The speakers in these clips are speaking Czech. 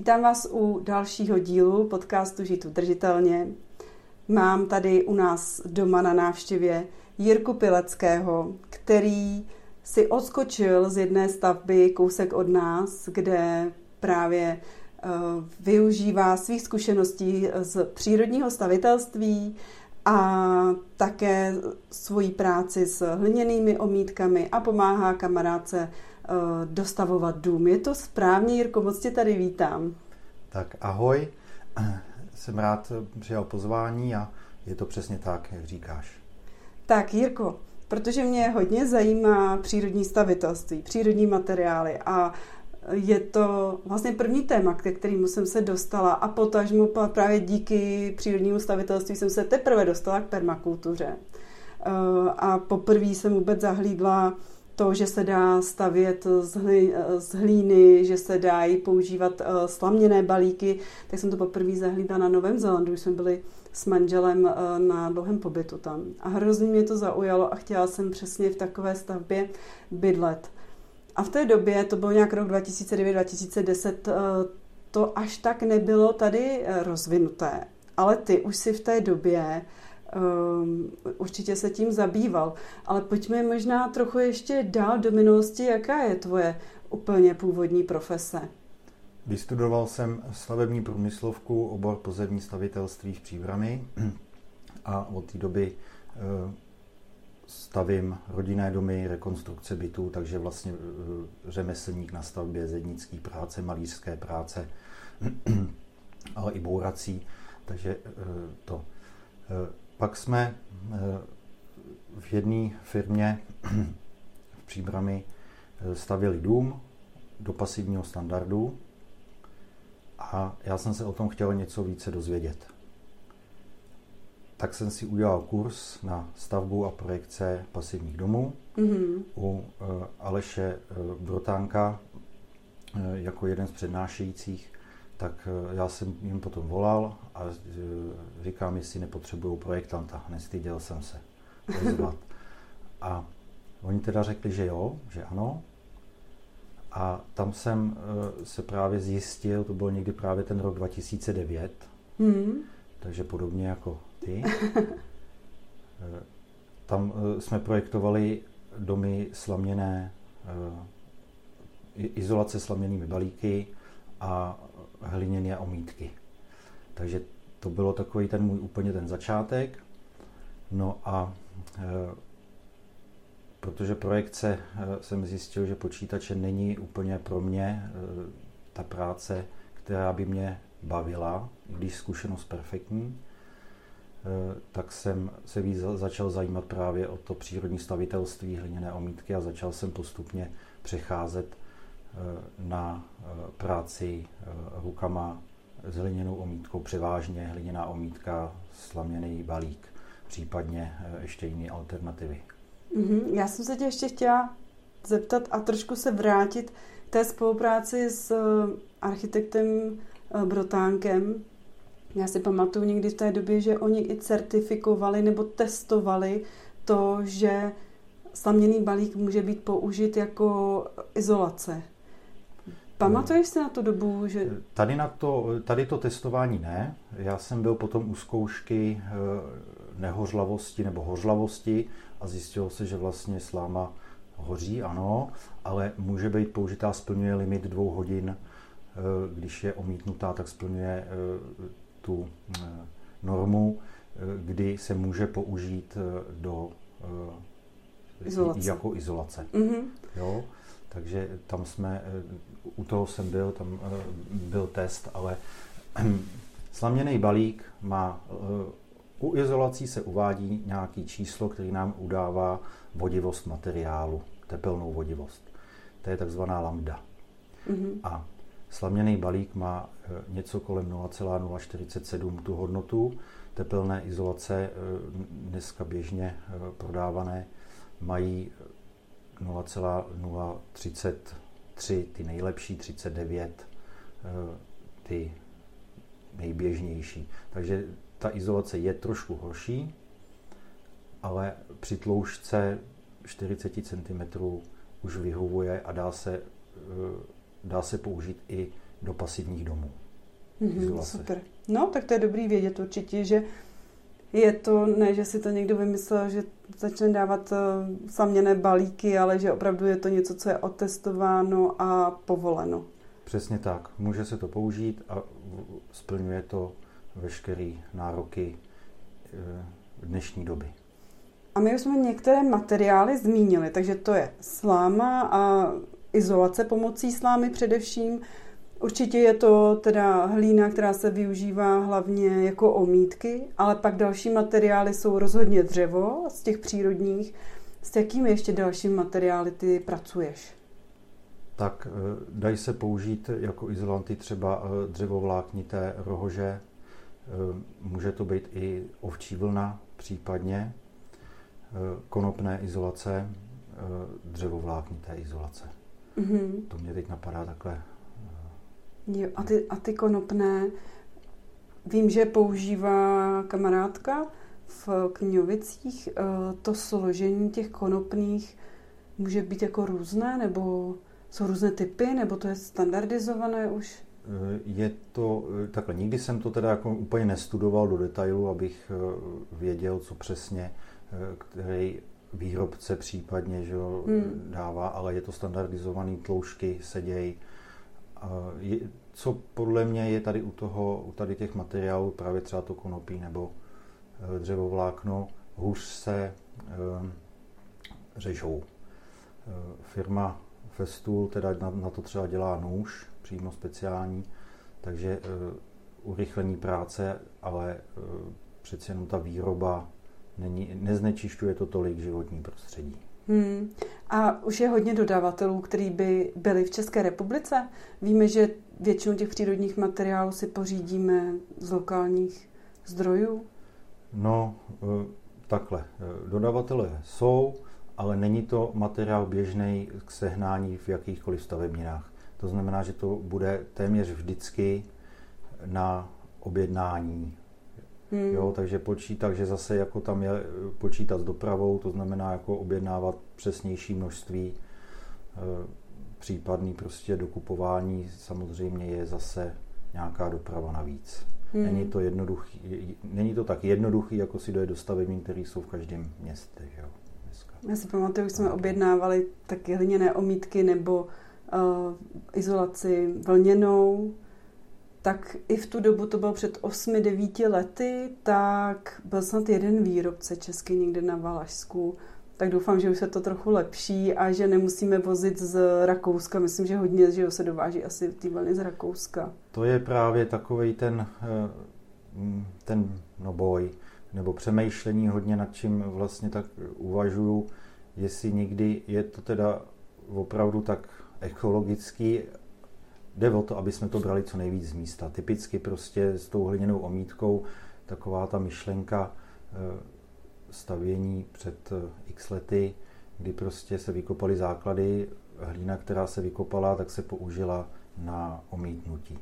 Vítám vás u dalšího dílu podcastu Žít udržitelně. Mám tady u nás doma na návštěvě Jirku Pileckého, který si odskočil z jedné stavby kousek od nás, kde právě uh, využívá svých zkušeností z přírodního stavitelství a také svoji práci s hliněnými omítkami a pomáhá kamarádce Eh, dostavovat dům. Je to správně, Jirko, moc tě tady vítám. Tak ahoj, jsem rád přijal pozvání a je to přesně tak, jak říkáš. Tak Jirko, protože mě hodně zajímá přírodní stavitelství, přírodní materiály a je to vlastně první téma, ke kterému jsem se dostala a potažmo právě díky přírodnímu stavitelství jsem se teprve dostala k permakultuře. Eh, a poprvé jsem vůbec zahlídla to, že se dá stavět z, hlí, z hlíny, že se dají používat uh, slaměné balíky, tak jsem to poprvé zahlídla na Novém Zélandu, když jsme byli s manželem uh, na dlouhém pobytu tam. A hrozně mě to zaujalo a chtěla jsem přesně v takové stavbě bydlet. A v té době, to byl nějak rok 2009-2010, uh, eh, to až tak nebylo tady rozvinuté. Ale ty už si v té době um, určitě se tím zabýval. Ale pojďme možná trochu ještě dál do minulosti. Jaká je tvoje úplně původní profese? Vystudoval jsem stavební průmyslovku, obor pozemní stavitelství v Příbrami a od té doby uh, stavím rodinné domy, rekonstrukce bytů, takže vlastně uh, řemeslník na stavbě, zednický práce, malířské práce, ale i bourací, takže uh, to. Pak jsme eh, v jedné firmě v Příbrami eh, stavili dům do pasivního standardu a já jsem se o tom chtěl něco více dozvědět. Tak jsem si udělal kurz na stavbu a projekce pasivních domů mm-hmm. u eh, Aleše Brotánka jako jeden z přednášejících tak eh, já jsem jim potom volal a eh, říkám, jestli nepotřebují projektanta. Nestyděl jsem se vyzvat. A oni teda řekli, že jo, že ano. A tam jsem eh, se právě zjistil, to byl někdy právě ten rok 2009, hmm. takže podobně jako ty. Tam jsme projektovali domy slaměné, izolace slaměnými balíky a hliněné omítky. Takže to bylo takový ten můj úplně ten začátek. No a e, protože projekce e, jsem zjistil, že počítače není úplně pro mě e, ta práce, která by mě bavila, když zkušenost perfektní, e, tak jsem se víc začal zajímat právě o to přírodní stavitelství, hliněné omítky a začal jsem postupně přecházet na eh, práci eh, rukama s hliněnou omítkou, převážně hliněná omítka, slaměný balík, případně ještě jiné alternativy. Mm-hmm. Já jsem se tě ještě chtěla zeptat a trošku se vrátit k té spolupráci s architektem Brotánkem. Já si pamatuju někdy v té době, že oni i certifikovali nebo testovali to, že slaměný balík může být použit jako izolace. Pamatuješ si na tu dobu, že... Tady, na to, tady to testování ne. Já jsem byl potom u zkoušky eh, nehořlavosti nebo hořlavosti a zjistilo se, že vlastně sláma hoří, ano, ale může být použitá, splňuje limit dvou hodin. Eh, když je omítnutá, tak splňuje eh, tu normu, kdy se může použít do izolace. jako izolace. Mm-hmm. Jo? Takže tam jsme, eh, u toho jsem byl, tam eh, byl test, ale slaměný balík má, eh, u izolací se uvádí nějaký číslo, který nám udává vodivost materiálu. tepelnou vodivost. To je takzvaná lambda. Mm-hmm. A slaměný balík má něco kolem 0,047 tu hodnotu. Tepelné izolace dneska běžně prodávané mají 0,033, ty nejlepší, 39, ty nejběžnější. Takže ta izolace je trošku horší, ale při tloušťce 40 cm už vyhovuje a dá se, eh, dá se použít i do pasivních domů. Mm-hmm, super. No, tak to je dobrý vědět určitě, že je to, ne, že si to někdo vymyslel, že začne dávat uh, saměné balíky, ale že opravdu je to něco, co je otestováno a povoleno. Přesně tak. Může se to použít a splňuje to veškeré nároky uh, dnešní doby. A my už jsme některé materiály zmínili, takže to je sláma a izolace pomocí slámy především. Určitě je to teda hlína, která se využívá hlavně jako omítky, ale pak další materiály jsou rozhodně dřevo z těch přírodních. S jakými ještě dalšími materiály ty pracuješ? Tak eh, dají se použít jako izolanty třeba eh, dřevovláknité rohože, eh, může to být i ovčí vlna případně, konopné izolace, dřevovláknité izolace. Mm-hmm. To mě teď napadá takhle Jo, a, ty, a ty konopné, vím, že používá kamarádka v Kňovicích, eh, to složení těch konopných může být jako různé, nebo jsou různé typy, nebo to je standardizované už? Eh, je to eh, takhle, nikdy jsem to teda jako úplně nestudoval do detailu, abych věděl, co přesně, který výrobce případně že hmm. dává, ale je to standardizovaný tloušky, seděj, co podle mě je tady u, toho, u tady těch materiálů, právě třeba to konopí nebo eh, dřevovlákno, hůř se um, řežou. Eh, firma Festool teda na, na to třeba dělá nůž, přímo speciální, takže uh, urychlení práce, ale přeci jenom ta výroba není, neznečišťuje to tolik životní prostředí. Hmm. A už je hodně dodavatelů, kteří by byli v České republice. Víme, že většinu těch přírodních materiálů si pořídíme z lokálních zdrojů. No, eh, takhle. Eh, dodavatelé jsou, ale není to materiál běžný k sehnání v jakýchkoliv stavebninách. To znamená, že to bude téměř vždycky na objednání Hmm. Jo, takže počítat, že zase jako tam je počítat s dopravou, to znamená jako objednávat přesnější množství, e, případný prostě dokupování samozřejmě je zase nějaká doprava navíc. Hmm. Není to jednoduchý, není to tak jednoduchý, jako si dojet do stavební, které jsou v každém městě. Jo, dneska. Já si pamatuju, že jsme objednávali taky hliněné omítky nebo uh, izolaci vlněnou, tak i v tu dobu, to bylo před 8-9 lety, tak byl snad jeden výrobce český někde na Valašsku. Tak doufám, že už se to trochu lepší a že nemusíme vozit z Rakouska. Myslím, že hodně že se dováží asi ty vlny z Rakouska. To je právě takový ten, eh, ten no boj, nebo přemýšlení hodně nad čím vlastně tak uvažuju, jestli někdy je to teda opravdu tak ekologický Jde o to, aby jsme to brali co nejvíc z místa. Typicky prostě s tou hliněnou omítkou taková ta myšlenka eh, stavění před eh, x lety, kdy prostě se vykopaly základy, hlína, která se vykopala, tak se použila na omítnutí.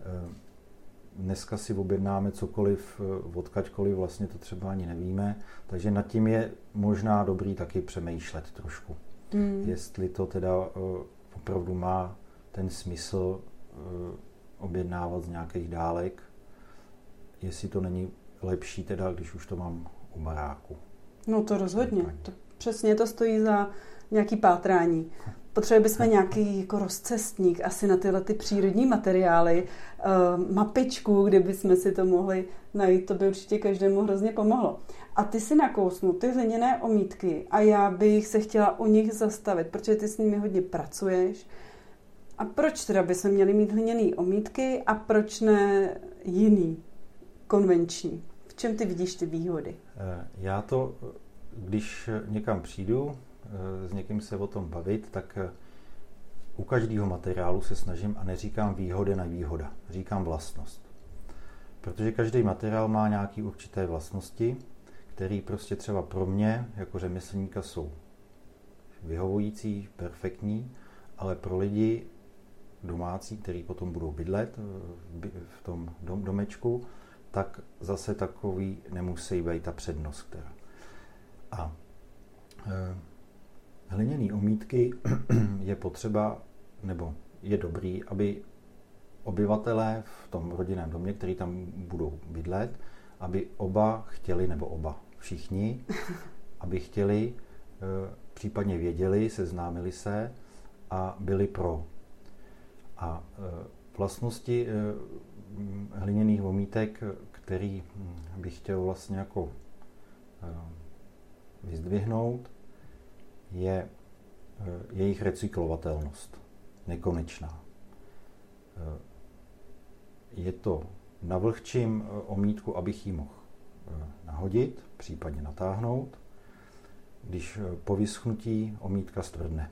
Eh, dneska si objednáme cokoliv, odkaďkoliv, vlastně to třeba ani nevíme, takže nad tím je možná dobrý taky přemýšlet trošku. Hmm. Jestli to teda opravdu má ten smysl uh, objednávat z nějakých dálek, jestli to není lepší teda, když už to mám u baráku. No to rozhodně. To, přesně to stojí za nějaký pátrání. Potřebovali bychom nějaký jako rozcestník asi na tyhle ty přírodní materiály, uh, mapičku, kde bychom si to mohli najít, to by určitě každému hrozně pomohlo. A ty si nakousnu ty hliněné omítky a já bych se chtěla u nich zastavit, protože ty s nimi hodně pracuješ a proč teda by se měly mít hliněné omítky a proč ne jiný, konvenční? V čem ty vidíš ty výhody? Eh, já to, když někam přijdu, s někým se o tom bavit, tak u každého materiálu se snažím a neříkám výhody na výhoda, říkám vlastnost. Protože každý materiál má nějaké určité vlastnosti, které prostě třeba pro mě jako řemeslníka jsou vyhovující, perfektní, ale pro lidi domácí, který potom budou bydlet v tom domečku, tak zase takový nemusí být ta přednost, která. A e, hliněný omítky je potřeba, nebo je dobrý, aby obyvatelé v tom rodinném domě, který tam budou bydlet, aby oba chtěli, nebo oba, všichni, aby chtěli, e, případně věděli, seznámili se a byli pro. A e, vlastnosti hliněných vomítek, který hm, bych chtěl vlastně jako vyzdvihnout, je jejich recyklovatelnost, nekonečná. Je to na vlhčím omítku, abych ji mohl nahodit, případně natáhnout, když po vyschnutí omítka stvrdne.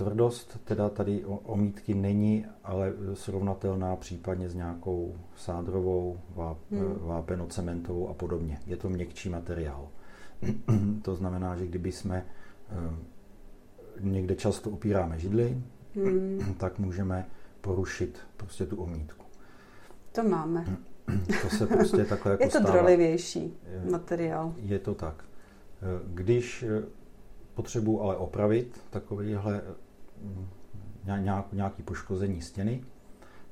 Tvrdost teda tady omítky není, ale srovnatelná případně s nějakou sádrovou, váp, hmm. vápenocementovou a podobně. Je to měkčí materiál. to znamená, že kdyby jsme eh, někde často upíráme židli, hmm. tak můžeme porušit prostě tu omítku. To máme. to se prostě takhle jako Je to stává. drolivější materiál. Je to tak. Když potřebuji ale opravit takovýhle nějaký poškození stěny,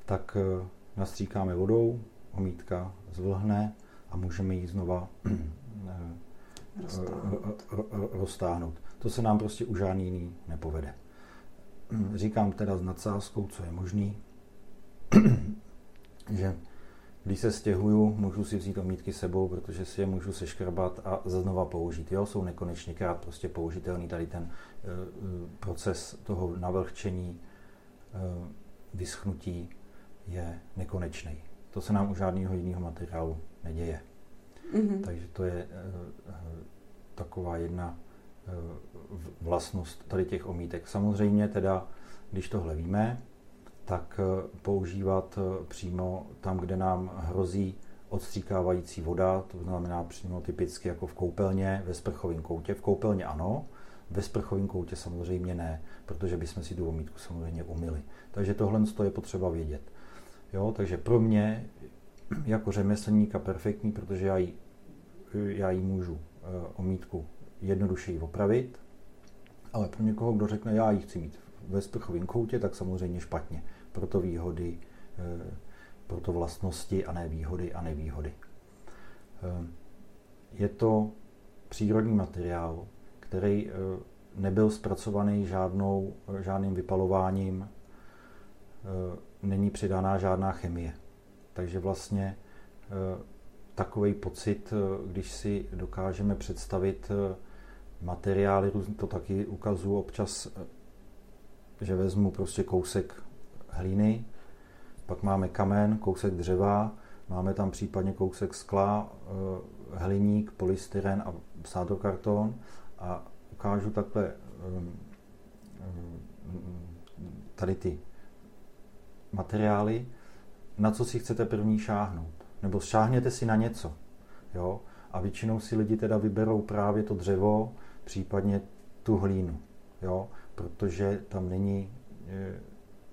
tak nastříkáme vodou, omítka zvlhne a můžeme ji znova roztáhnout. roztáhnout. To se nám prostě u žádný jiný nepovede. Říkám teda s nadsázkou, co je možný, že když se stěhuju, můžu si vzít omítky sebou, protože si je můžu seškrabat a znova použít. Jo, jsou nekonečně krát prostě použitelný tady ten uh, proces toho navlhčení, uh, vyschnutí je nekonečný. To se nám u žádného jiného materiálu neděje. Mm-hmm. Takže to je taková jedna vlastnost tady těch omítek. Samozřejmě teda, když tohle víme, tak uh, používat uh, přímo tam, kde nám hrozí odstříkávající voda, to znamená přímo typicky jako v koupelně, ve sprchovém koutě. V koupelně ano, ve sprchovém koutě samozřejmě ne, protože bychom si tu omítku samozřejmě umili. Takže tohle je potřeba vědět. Jo, takže pro mě jako řemeslníka perfektní, protože já ji, já ji můžu uh, omítku jednodušeji opravit, ale pro někoho, kdo řekne, já ji chci mít ve sprchovém koutě, tak samozřejmě špatně. Proto výhody, uh, proto vlastnosti a ne výhody a nevýhody. Uh, je to přírodní materiál, který nebyl zpracovaný žádnou, žádným vypalováním, není přidaná žádná chemie. Takže vlastně eh, takový pocit, eh, když si dokážeme představit eh, materiály, to taky ukazuju občas, že vezmu prostě kousek hlíny, pak máme kamen, kousek dřeva, máme tam případně kousek skla, hliník, polystyren a sádokarton a ukážu takhle tady ty materiály na co si chcete první šáhnout. Nebo šáhněte si na něco. Jo? A většinou si lidi teda vyberou právě to dřevo, případně tu hlínu. Jo? Protože tam není, e,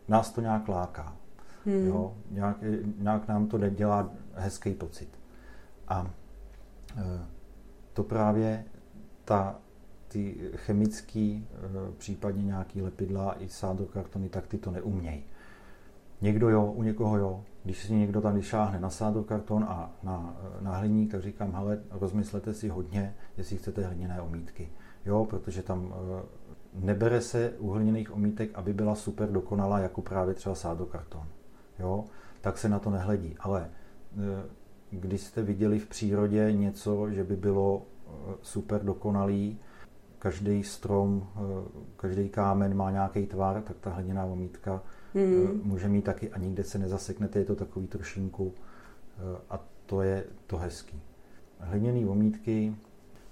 nás to nějak láká. Hmm. Jo? Nějak, e, nějak nám to nedělá hezký pocit. A e, to právě ta, ty chemický, případně nějaký lepidla i sádokartony, tak ty to neumějí. Někdo jo, u někoho jo. Když si někdo tady šáhne na sádokarton a na, na hliník, tak říkám, hele, rozmyslete si hodně, jestli chcete hliněné omítky. Jo, protože tam e, nebere se u hliněných omítek, aby byla super dokonalá, jako právě třeba sádokarton. Jo, tak se na to nehledí. Ale e, když jste viděli v přírodě něco, že by bylo e, super dokonalý, každý strom, každý kámen má nějaký tvar, tak ta hliněná omítka hmm. může mít taky a nikde se nezaseknete, je to takový trošinku eh, a to je to hezký. Hliněný omítky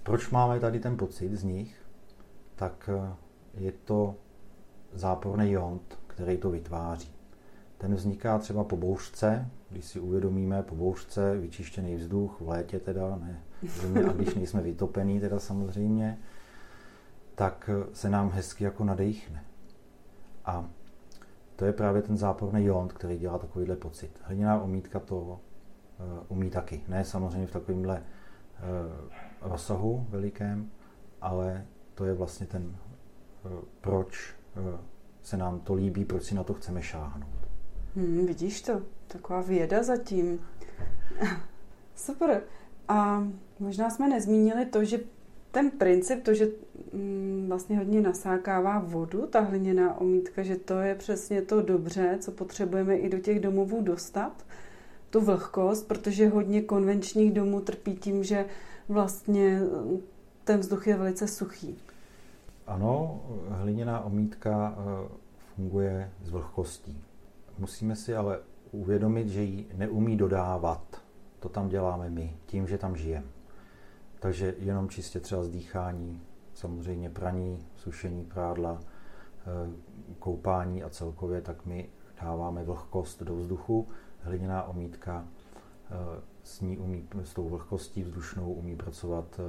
proč máme tady ten pocit z nich? Tak je to záporný jont, který to vytváří. Ten vzniká třeba po bouřce, když si uvědomíme po bouřce, vyčištěný vzduch, v létě teda, ne, a když nejsme vytopení teda samozřejmě, tak se nám hezky jako nadechne. A to je právě ten záporný jont, který dělá takovýhle pocit. Hliněná omítka to uh, umí taky. Ne samozřejmě v takovémhle uh, rozsahu velikém, ale to je vlastně ten, proč uh, se nám to líbí, proč si na to chceme šáhnout. Hmm, vidíš to, taková věda zatím. Super. A možná jsme nezmínili to, že ten princip, to, že mm, vlastně hodně nasákává vodu, ta hliněná omítka, že to je přesně to dobře, co potřebujeme i do těch domovů dostat, tu vlhkost, protože hodně konvenčních domů trpí tím, že vlastně mm, ten vzduch je velice suchý. Ano, hliněná omítka eh, funguje s vlhkostí. Musíme si ale uvědomit, že ji neumí dodávat. To tam děláme my, tím, že tam žijeme. Takže jenom čistě třeba zdýchání, samozřejmě praní, sušení prádla, eh, koupání a celkově, tak my dáváme vlhkost do vzduchu. Hliněná omítka eh, s, ní umí, s tou vlhkostí vzdušnou umí pracovat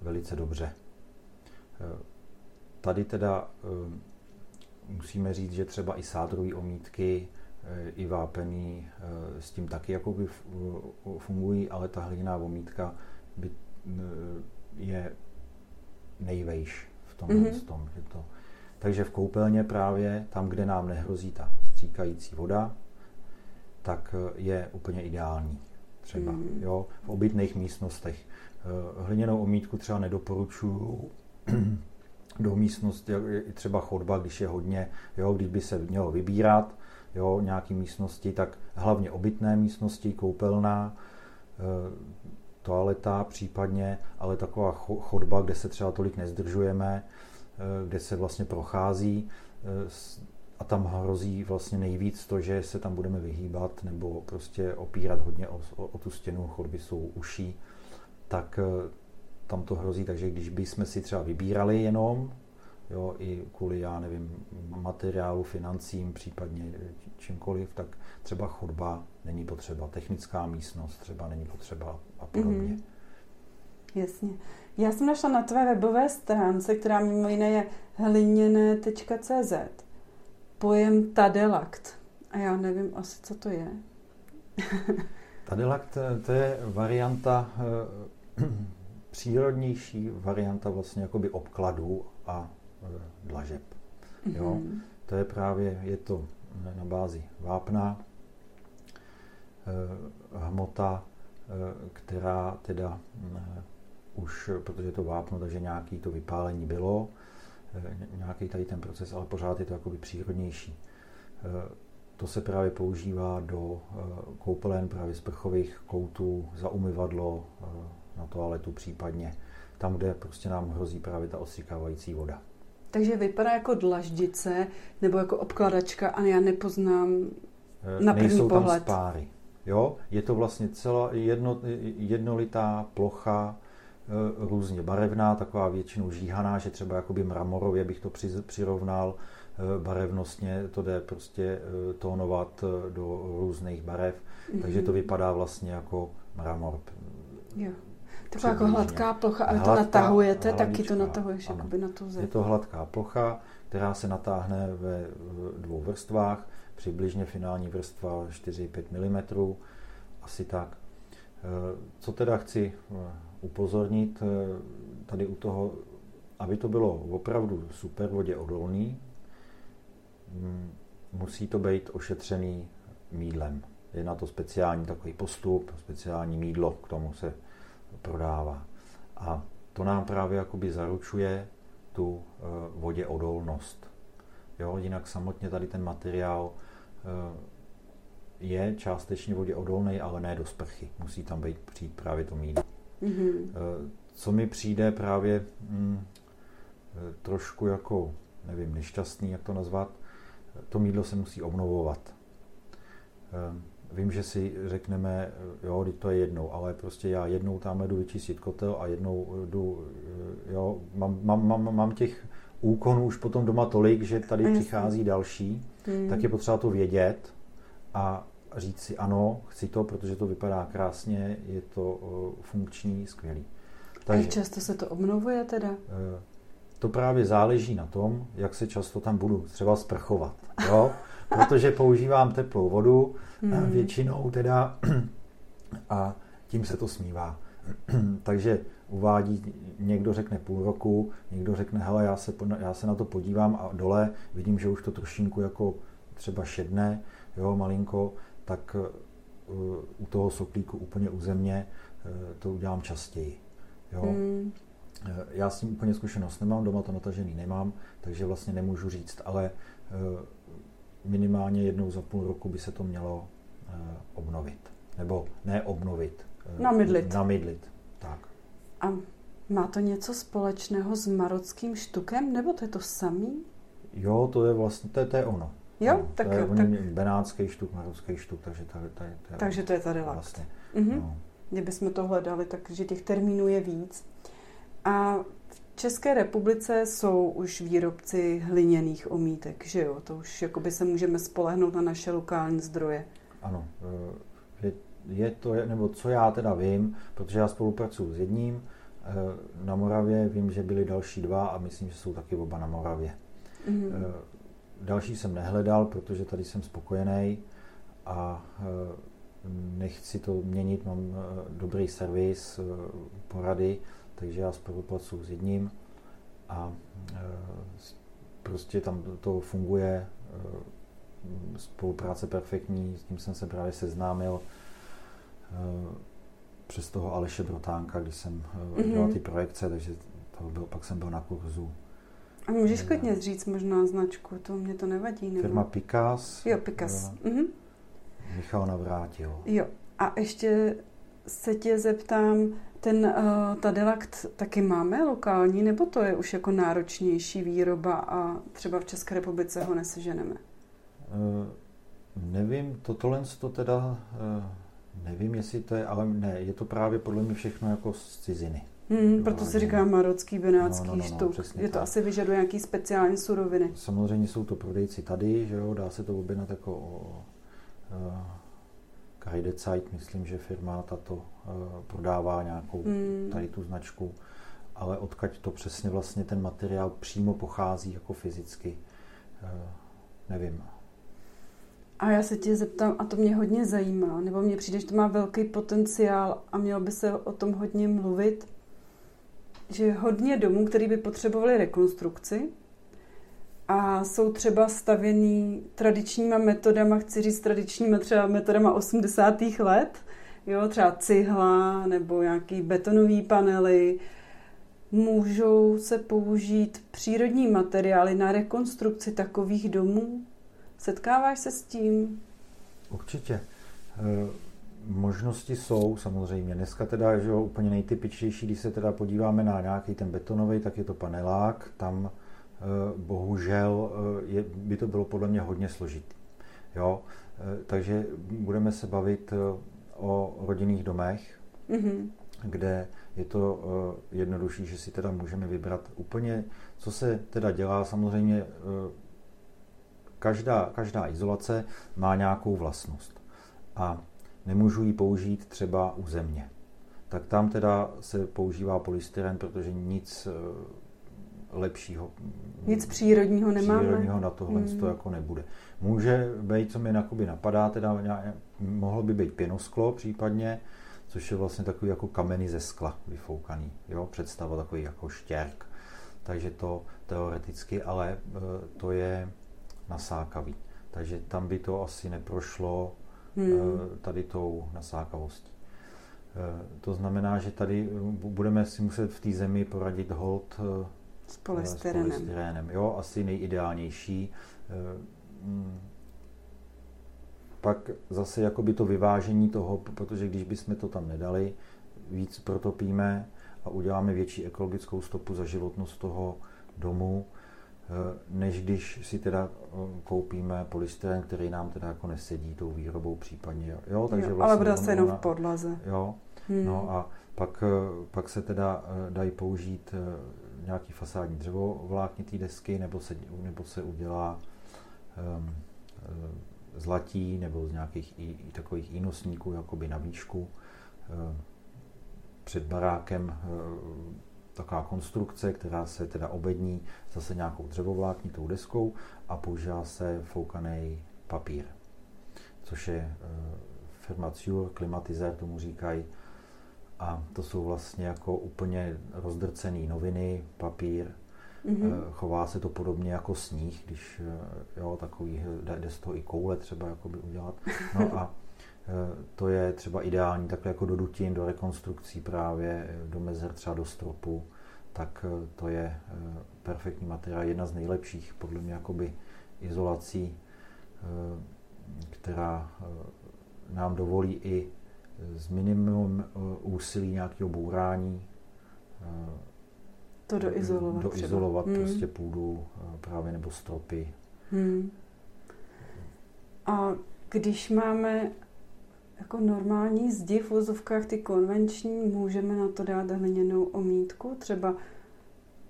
velice dobře. Tady teda musíme říct, že třeba i sádrový omítky, i vápený s tím taky jakoby fungují, ale ta hliněná omítka by Eh, je nejvejš v tom. Mm-hmm. tom že to. Takže v koupelně právě tam, kde nám nehrozí ta stříkající voda, tak eh, je úplně ideální. Třeba mm. jo, v obytných místnostech. Eh, hliněnou omítku třeba nedoporučuju do místnosti, třeba chodba, když je hodně, jo, když by se mělo vybírat, jo, nějaký místnosti, tak hlavně obytné místnosti, koupelná, toaleta případně, ale taková chodba, kde se třeba tolik nezdržujeme, eh, kde se vlastně prochází eh, a tam hrozí vlastně nejvíc to, že se tam budeme vyhýbat nebo prostě opírat hodně o, o, o tu stěnu, chodby jsou uší, tak eh, tam to hrozí, takže když bychom si třeba vybírali jenom, jo, i kvůli, já nevím, materiálu, financím, případně čímkoliv, tak třeba chodba není potřeba, technická místnost třeba není potřeba a podobně. Mm-hmm. Jasně. Já jsem našla na tvé webové stránce, která mimo jiné je hliněné.cz, pojem tadelakt. A já nevím asi, co to je. tadelakt to je varianta, eh, přírodnější varianta vlastně jakoby obkladů a eh, dlažeb. Mm-hmm. Jo? Mhm. To je právě, je to na bázi vápna, eh, hmota, eh, která teda už, protože je to vápno, takže nějaký to vypálení bylo, nějaký tady ten proces, ale pořád je to jakoby přírodnější. To se právě používá do koupelen právě sprchových koutů, za umyvadlo, na toaletu případně, tam, kde prostě nám hrozí právě ta ostříkávající voda. Takže vypadá jako dlaždice nebo jako obkladačka a já nepoznám eh, na první Nejsou pohled. tam spáry. Jo? Je to vlastně celá jedno, jednolitá plocha, eh, různě barevná, taková většinou žíhaná, že třeba jakoby mramorově bych to přirovnal, eh, barevnostně to jde prostě tónovat do různých barev, mm-hmm. takže to vypadá vlastně jako mramor. Jo. Taková jako hladká plocha, ale hladká, to natahujete, hladička, taky to natahuješ ano. jakoby na tu zem. Je to hladká plocha, která se natáhne ve dvou vrstvách, přibližně finální vrstva 4-5 mm, asi tak. Eh, co teda chci eh, upozornit eh, tady u toho, aby to bylo opravdu super vodě odolný, mm, musí to být ošetřený mídlem. Je na to speciální takový postup, speciální mídlo, k tomu se prodává. A to nám právě jakoby zaručuje tu eh, vodě odolnost. Jo, jinak samotně tady ten materiál eh, je částečně vodě odolný, ale ne do sprchy. Musí tam být přijít právě to mídlo. Mm-hmm. Co mi přijde právě mm, trošku jako, nevím, nešťastný, jak to nazvat, to mídlo se musí obnovovat. Vím, že si řekneme, jo, to je jednou, ale prostě já jednou tam jdu vyčistit kotel a jednou jdu, jo, mám, mám, mám, mám těch úkonů už potom doma tolik, že tady Jasně. přichází další, hmm. tak je potřeba to vědět a říct si ano, chci to, protože to vypadá krásně, je to funkční, skvělý. Takže, Jak často se to obnovuje teda? Eh, to právě záleží na tom, jak se často tam budu třeba sprchovat. Jo? Protože používám teplou vodu, hmm. většinou teda, a tím se to smívá. Takže uvádí, někdo řekne půl roku, někdo řekne, hele, já se, já se na to podívám a dole vidím, že už to trošinku jako třeba šedne, jo, malinko, tak uh, u toho soplíku úplně u země uh, to udělám častěji. Jo. Hmm. Já s tím úplně zkušenost nemám, doma to natažený nemám, takže vlastně nemůžu říct, ale minimálně jednou za půl roku by se to mělo obnovit. Nebo ne obnovit. Namydlit. Namydlit, tak. A má to něco společného s marockým štukem, nebo to je to samý? Jo, to je vlastně, to je, to je ono. Jo, no, tak, to je tak... benátský štuk, marocký štuk, takže to, to, je, to je Takže to je tady vlastně. Mhm. No. Kdybychom to hledali, takže těch termínů je víc. A České republice jsou už výrobci hliněných omítek, že jo? To už jakoby se můžeme spolehnout na naše lokální zdroje. Ano, eh, je, je to, nebo co já teda vím, protože já spolupracuji s jedním, eh, na Moravě vím, že byly další dva a myslím, že jsou taky oba na Moravě. Mm-hmm. Další jsem nehledal, protože tady jsem spokojený a nechci to měnit, mám dobrý servis, porady, takže já spolupracuji s jedním a prostě tam to funguje, spolupráce perfektní, s tím jsem se právě seznámil přes toho Aleše Brotánka, když jsem mm-hmm. dělal ty projekce, takže to byl, pak jsem byl na kurzu. A můžeš klidně říct možná značku, to mě to nevadí. Nebo? Firma Pikas. Jo, Pikas. Mm-hmm. Michal Navrátil. Jo, a ještě se tě zeptám, ten uh, Tadelakt taky máme lokální, nebo to je už jako náročnější výroba a třeba v České republice ho neseženeme? Uh, nevím, tohle to teda, uh, nevím, jestli to je, ale ne, je to právě podle mě všechno jako z ciziny. Hmm, proto se říká marocký, benátský no, no, no, no, štuk. Je to tak. asi vyžaduje nějaký speciální suroviny. Samozřejmě jsou to prodejci tady, že jo, dá se to objednat jako o, uh, Kreidezeit, myslím, že firma tato prodává nějakou hmm. tady tu značku, ale odkaď to přesně vlastně ten materiál přímo pochází jako fyzicky, uh, nevím. A já se tě zeptám, a to mě hodně zajímá, nebo mně přijde, že to má velký potenciál a mělo by se o tom hodně mluvit, že hodně domů, který by potřebovali rekonstrukci a jsou třeba stavěný tradičníma metodama, chci říct tradičníma třeba metodama 80. let, jo, třeba cihla nebo nějaký betonový panely, můžou se použít přírodní materiály na rekonstrukci takových domů? Setkáváš se s tím? Určitě. Eh, možnosti jsou samozřejmě. Dneska teda že jo, úplně nejtypičtější, když se teda podíváme na nějaký ten betonový, tak je to panelák. Tam eh, bohužel eh, je, by to bylo podle mě hodně složitý. Jo? Takže budeme se bavit o rodinných domech, mm-hmm. kde je to jednodušší, že si teda můžeme vybrat úplně, co se teda dělá. Samozřejmě každá, každá izolace má nějakou vlastnost. A nemůžu ji použít třeba u země. Tak tam teda se používá polystyren, protože nic eh, lepšího. Nic přírodního nemáme. Přírodního na tohle hmm. to jako nebude. Může být, co mi napadá, teda mohlo by být pěnosklo případně, což je vlastně takový jako kameny ze skla vyfoukaný. Jo? Představa takový jako štěrk. Takže to teoreticky, ale eh, to je nasákavý. Takže tam by to asi neprošlo hmm. Eh, tady tou nasákavostí. Eh, to znamená, že tady budeme si muset v té zemi poradit hold s polystyrenem. S polystyrenem. Jo, asi nejideálnější. Pak zase jakoby to vyvážení toho, protože když bychom to tam nedali, víc protopíme a uděláme větší ekologickou stopu za životnost toho domu, než když si teda koupíme polystyren, který nám teda jako nesedí tou výrobou případně. Jo, takže jo, vlastně ale bude se jenom v podlaze. Jo, hmm. no a pak, pak se teda dají použít nějaký fasádní dřevo vláknitý desky, nebo se, nebo se udělá um, zlatí, nebo z nějakých i, i takových ínosníků, jakoby na výšku. Um, před barákem um, taková konstrukce, která se teda obední zase nějakou dřevovláknitou deskou a používá se foukaný papír, což je uh, firma klimatizér tomu říkají, a to jsou vlastně jako úplně rozdrcený noviny, papír. Mm-hmm. Chová se to podobně jako sníh, když eh, jo, takový, jde z toho i koule třeba jakoby udělat. No a eh, to je třeba ideální takhle jako do dutin, do rekonstrukcí právě, do mezer, třeba do stropu, tak to je perfektní materiál, jedna z nejlepších podle mě jakoby izolací, která nám dovolí i s minimum eh, úsilí nějakého bourání eh, to doizolovat. Doizolovat třeba. Hmm. prostě půdu eh, právě nebo stropy. Hmm. A když máme jako normální zdi v vozovkách, ty konvenční, můžeme na to dát hliněnou omítku, třeba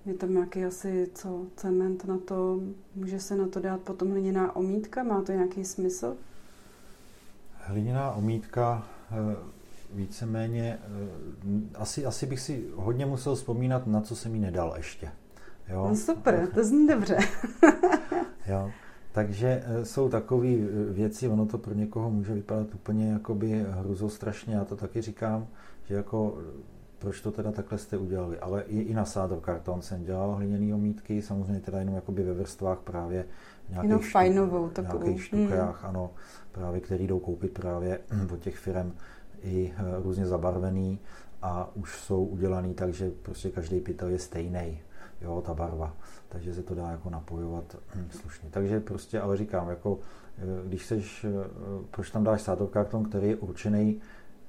je tam nějaký asi co, cement na to, může se na to dát potom hliněná omítka, má to nějaký smysl? Hliněná omítka Eh, víceméně, eh, asi, asi bych si hodně musel vzpomínat, na co jsem jí nedal ještě. Jo? No super, to zní dobře. jo. Takže eh, jsou takové věci, ono to pro někoho může vypadat úplně jakoby hruzostrašně, já to taky říkám, že jako proč to teda takhle jste udělali. Ale i, i na sádro karton jsem dělal hliněný omítky, samozřejmě teda jenom jakoby ve vrstvách právě nějakých, jenom fajnovou takovou. nějakých štukách, hmm. ano právě který jdou koupit právě od těch firm i eh, různě zabarvený a už jsou udělaný tak, že prostě každý pytel je stejný, jo, ta barva. Takže se to dá jako napojovat hm, slušně. Takže prostě, ale říkám, jako eh, když seš, eh, proč tam dáš sátorkarton, který je určený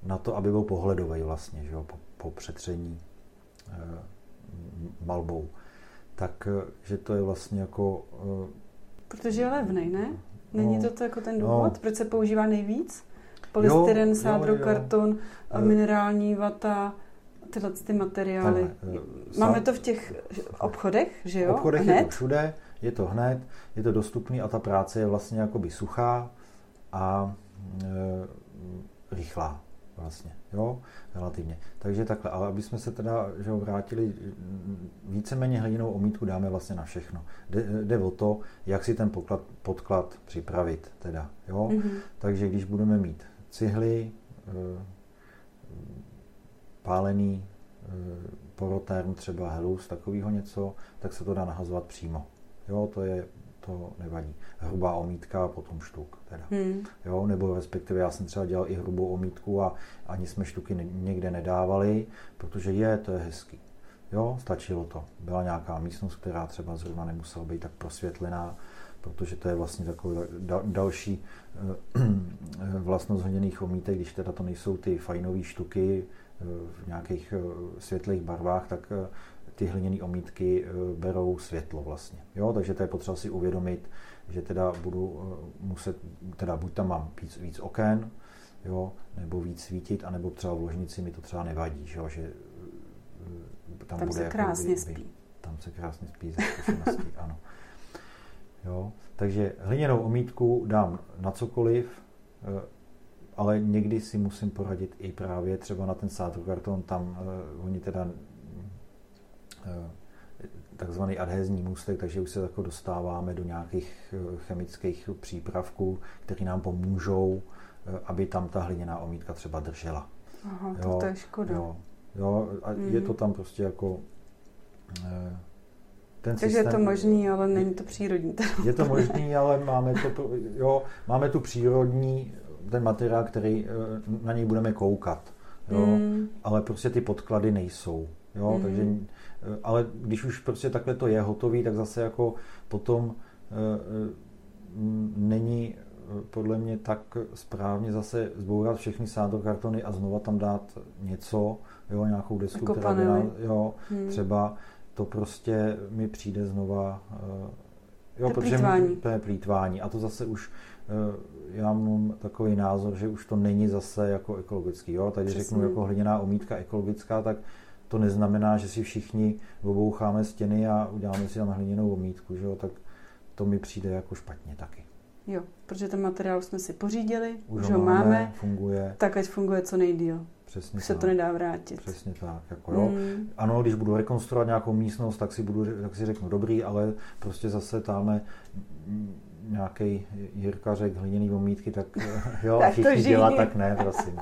na to, aby byl pohledový vlastně, že jo, po, po přetření e, malbou. Tak, že to je vlastně jako... E, Protože je levný, ne? Není no, to, to jako ten no. důvod? No. Proč se používá nejvíc? Polystyren, sádrokarton, minerální vata, tyhle ty materiály. Takhle, eh, Máme to v těch obchodech, že jo? V obchodech hned? je to všude, je to hned, je to dostupný a ta práce je vlastně jakoby suchá a e, rychlá vlastně, jo, relativně. Takže takhle, ale aby jsme se teda že ho vrátili, víceméně hladinou omítku dáme vlastně na všechno. Jde, jde o to, jak si ten poklad, podklad připravit teda, jo. Mm-hmm. Takže když budeme mít cihly, e, pálený e, porotern, třeba helus, takového něco, tak se to dá nahazovat přímo. Jo, to je to nevadí. Hrubá omítka a potom štuk. Teda. Hmm. Jo, nebo respektive já jsem třeba dělal i hrubou omítku a ani jsme štuky někde nedávali, protože je, to je hezký. Jo, stačilo to. Byla nějaká místnost, která třeba zrovna nemusela být tak prosvětlená, protože to je vlastně takový další eh, vlastnost hliněných omítek, když teda to nejsou ty fajnové štuky eh, v nějakých eh, světlých barvách, tak ty hliněné omítky eh, berou světlo vlastně. Jo, takže to je potřeba si uvědomit, že teda budu eh, muset, teda buď tam mám víc, víc oken, jo, nebo víc svítit, anebo třeba v ložnici mi to třeba nevadí, že, jo, že eh, tam, tam bude se krásně jako, spí. Tam se krásně spí ze zkušeností, ano. Jo, takže hliněnou omítku dám na cokoliv, ale někdy si musím poradit i právě třeba na ten sádrokarton, tam oni teda Eh, takzvaný adhezní můstek, takže už se jako dostáváme do nějakých eh, chemických přípravků, které nám pomůžou, eh, aby tam ta hliněná omítka třeba držela. Aha, jo, to je škoda. Jo, jo a mm. je to tam prostě jako ten Takže systém, je to možný, ale není to přírodní. Je to možný, ale máme, to, jo, máme tu přírodní, ten materiál, který na něj budeme koukat. Jo, mm. Ale prostě ty podklady nejsou. Jo, mm. takže Eh, ale když už prostě takhle to je hotový, tak zase jako potom eh, eh, není podle mě tak správně zase zbourat všechny sádrokartony a znova tam dát něco, jo, nějakou desku, jako která by, jo, hmm. třeba to prostě mi přijde znova, jo, to protože plítvání. to je plítvání. A to zase už já mám takový názor, že už to není zase jako ekologický. Jo? Takže řeknu jako hliněná omítka ekologická, tak to neznamená, že si všichni oboucháme stěny a uděláme si tam hliněnou omítku, že jo? tak to mi přijde jako špatně taky. Jo, protože ten materiál jsme si pořídili, už, už ho máme, máme, funguje. tak ať funguje co nejdíl. Přesně se to nedá vrátit. Přesně tak. Jako jo. Mm. Ano, když budu rekonstruovat nějakou místnost, tak si, budu, tak si řeknu dobrý, ale prostě zase tamhle nějaký Jirka řekl hliněný omítky, tak jo, tak všichni dělá, tak ne, prosím.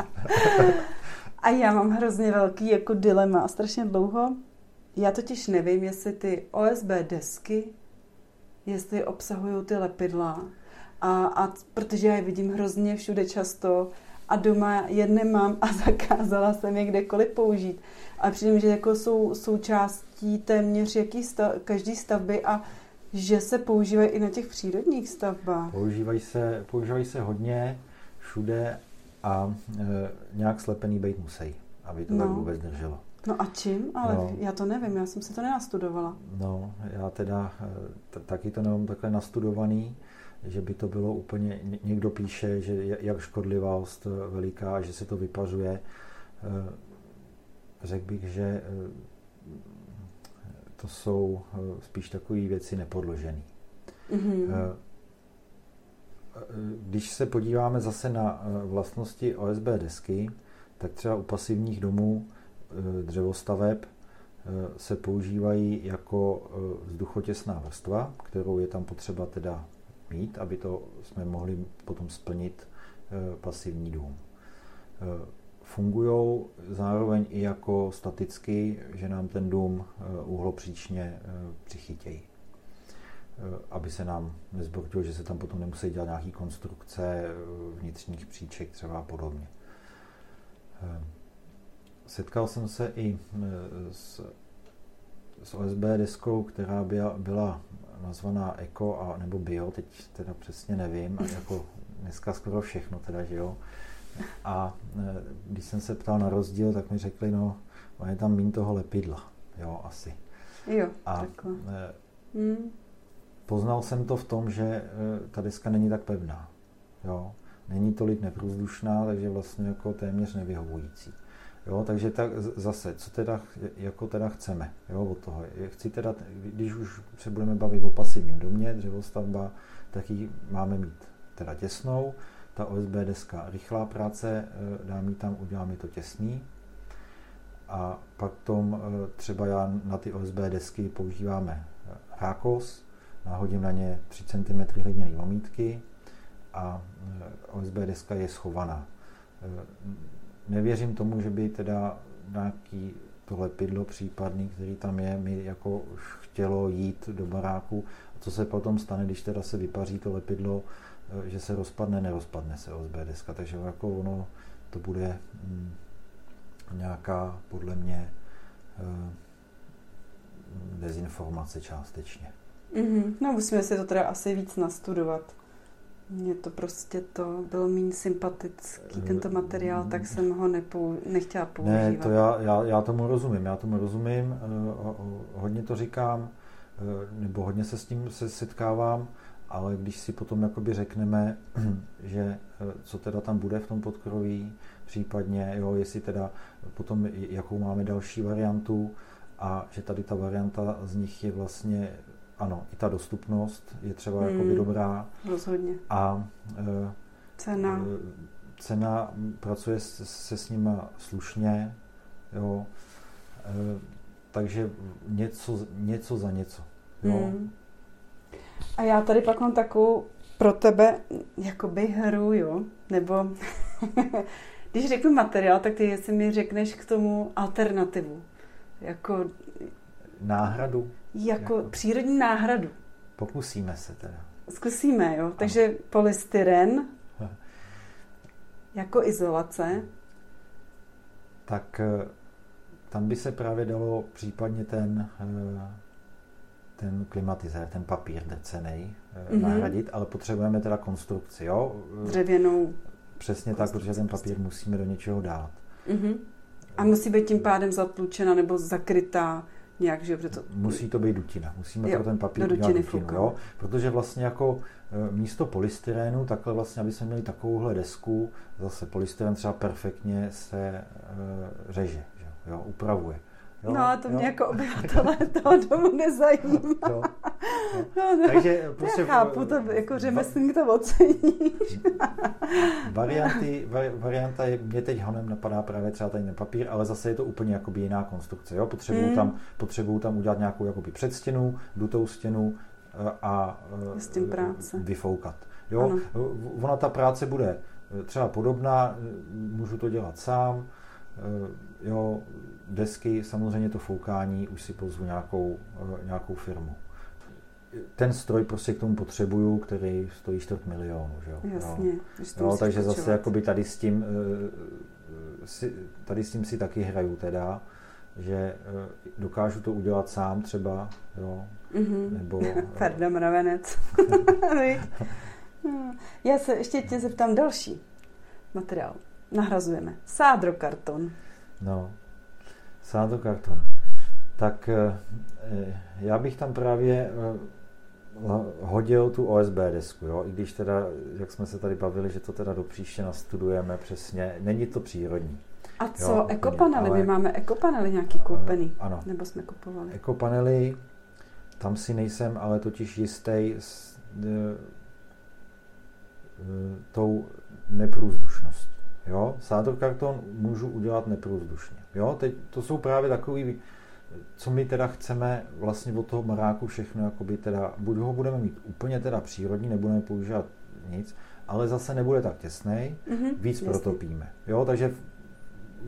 A já mám hrozně velký jako dilema a strašně dlouho. Já totiž nevím, jestli ty OSB desky, jestli obsahují ty lepidla. A, a protože já je vidím hrozně všude často a doma jedné mám a zakázala jsem je kdekoliv použít. A přijde že jako jsou součástí téměř jaký stav, každý stavby a že se používají i na těch přírodních stavbách. Používají se, používají se hodně všude a e, nějak slepený být musí, aby to no. tak vůbec drželo. No a čím? Ale no. já to nevím, já jsem se to nenastudovala. No, já teda e, t- taky to nemám takhle nastudovaný, že by to bylo úplně, někdo píše, že jak škodlivost veliká, že se to vypařuje. E, řekl bych, že to jsou spíš takové věci nepodložené. Mm-hmm. Když se podíváme zase na eh, vlastnosti OSB desky, tak třeba u pasivních domů eh, dřevostaveb eh, se používají jako vzduchotěsná vrstva, kterou je tam potřeba teda mít, aby to jsme mohli potom splnit pasivní dům. Fungují zároveň i jako staticky, že nám ten dům uhlopříčně přichytějí. Eh, aby se nám nezbortilo, že se tam potom nemusí dělat nějaký konstrukce eh, vnitřních příček třeba a podobně. Eh, setkal jsem se i s, s OSB deskou, která byla, byla nazvaná Eco a, nebo Bio, teď teda přesně nevím, a jako dneska skoro všechno teda, že jo. A když jsem se ptal na rozdíl, tak mi řekli, no, je tam mín toho lepidla, jo, asi. Jo, a, takhle. Hmm poznal jsem to v tom, že e, ta deska není tak pevná. Jo? Není tolik neprůzdušná, takže vlastně jako téměř nevyhovující. Jo, takže tak zase, co teda, jako teda chceme jo, od toho. Chci teda, když už se budeme bavit o pasivním domě, dřevostavba, tak ji máme mít teda těsnou. Ta OSB deska rychlá práce, e, dám ji tam, udělám mi to těsný. A pak tom e, třeba já na ty OSB desky používáme rákos, nahodím na ně 3 cm hliněné omítky a eh, OSB deska je schovaná. Eh, nevěřím tomu, že by teda nějaký to lepidlo případný, který tam je, mi jako chtělo jít do baráku. A co se potom stane, když teda se vypaří to lepidlo, eh, že se rozpadne, nerozpadne se OSB deska. Takže jako ono to bude hm, nějaká, podle mě, dezinformace částečně. Mm-hmm. No musíme si to teda asi víc nastudovat. Mně to prostě to bylo méně sympatický, tento materiál, tak jsem ho nepou, nechtěla používat. Ne, to já, já, já tomu rozumím, já tomu rozumím, eh, hodně to říkám, eh, nebo hodně se s tím se setkávám, ale když si potom jakoby řekneme, že eh, co teda tam bude v tom podkroví, případně, jo, jestli teda potom jakou máme další variantu a že tady ta varianta z nich je vlastně ano, i ta dostupnost je třeba hmm, jakoby dobrá. Rozhodně. A e, cena. E, cena pracuje se, se s nima slušně, jo. E, takže něco, něco za něco. Jo. Hmm. A já tady pak mám takovou pro tebe jakoby hru, jo? Nebo když řeknu materiál, tak ty jestli mi řekneš k tomu alternativu. Jako... Náhradu. Jako, jako přírodní náhradu. Pokusíme se teda. Zkusíme, jo. Takže ano. polystyren jako izolace. Tak eh, tam by se právě dalo případně ten, eh, ten klimatizér, ten papír drcený mm-hmm. nahradit, ale potřebujeme teda konstrukci, jo? Dřevěnou. Přesně tak, protože ten papír musíme do něčeho dát. Mm-hmm. A musí být tím pádem zatlučena nebo zakrytá nějak, že to... Musí to být dutina, musíme jo, pro ten papír do udělat dutinu, jo? protože vlastně jako e, místo polystyrénu, takhle vlastně, aby jsme měli takovouhle desku, zase polystyren třeba perfektně se uh, řeže, že? jo, upravuje. Jo, no a to jo. mě jako obyvatele toho domu nezajímá. Jo, jo. No, no. Takže prostě... Já chápu, to jako řemeslník to ocení. varianty, varianta je, mě teď honem napadá právě třeba tady ten papír, ale zase je to úplně jakoby jiná konstrukce. Jo? Potřebuju, mm. tam, potřebuju tam udělat nějakou jakoby předstěnu, dutou stěnu eh, a eh, S tím práce. vyfoukat. Jo? Ano. Ona ta práce bude eh, třeba podobná, můžu to dělat sám, jo, desky, samozřejmě to foukání, už si pozvu nějakou, eh, nějakou firmu. Ten stroj prostě k tomu potřebuju, který stojí čtvrt milionu. Že jo? Jasně. Jo, takže zase jakoby tady s tím eh, tady s tím si taky hraju teda, že eh, dokážu to udělat sám třeba, jo, mm-hmm. nebo... Ferda Mravenec. Já se ještě tě zeptám další materiál. Nahrazujeme. Sádrokarton. No, sádokarton. Tak eh, já bych tam právě eh, hodil tu OSB desku, jo? i když teda, jak jsme se tady bavili, že to teda do příště nastudujeme přesně, není to přírodní. A co jo, ekopanely? Ale... My máme ekopanely nějaký koupený, ano. nebo jsme kupovali? Ekopanely, tam si nejsem ale totiž jistý s e, tou neprůzdušností. Jo? Sádrokarton můžu udělat neprůzdušně. Jo? Teď to jsou právě takový, co my teda chceme vlastně od toho maráku všechno, jakoby teda, buď ho budeme mít úplně teda přírodní, nebudeme používat nic, ale zase nebude tak těsný, mm-hmm, víc jasný. protopíme. Jo? Takže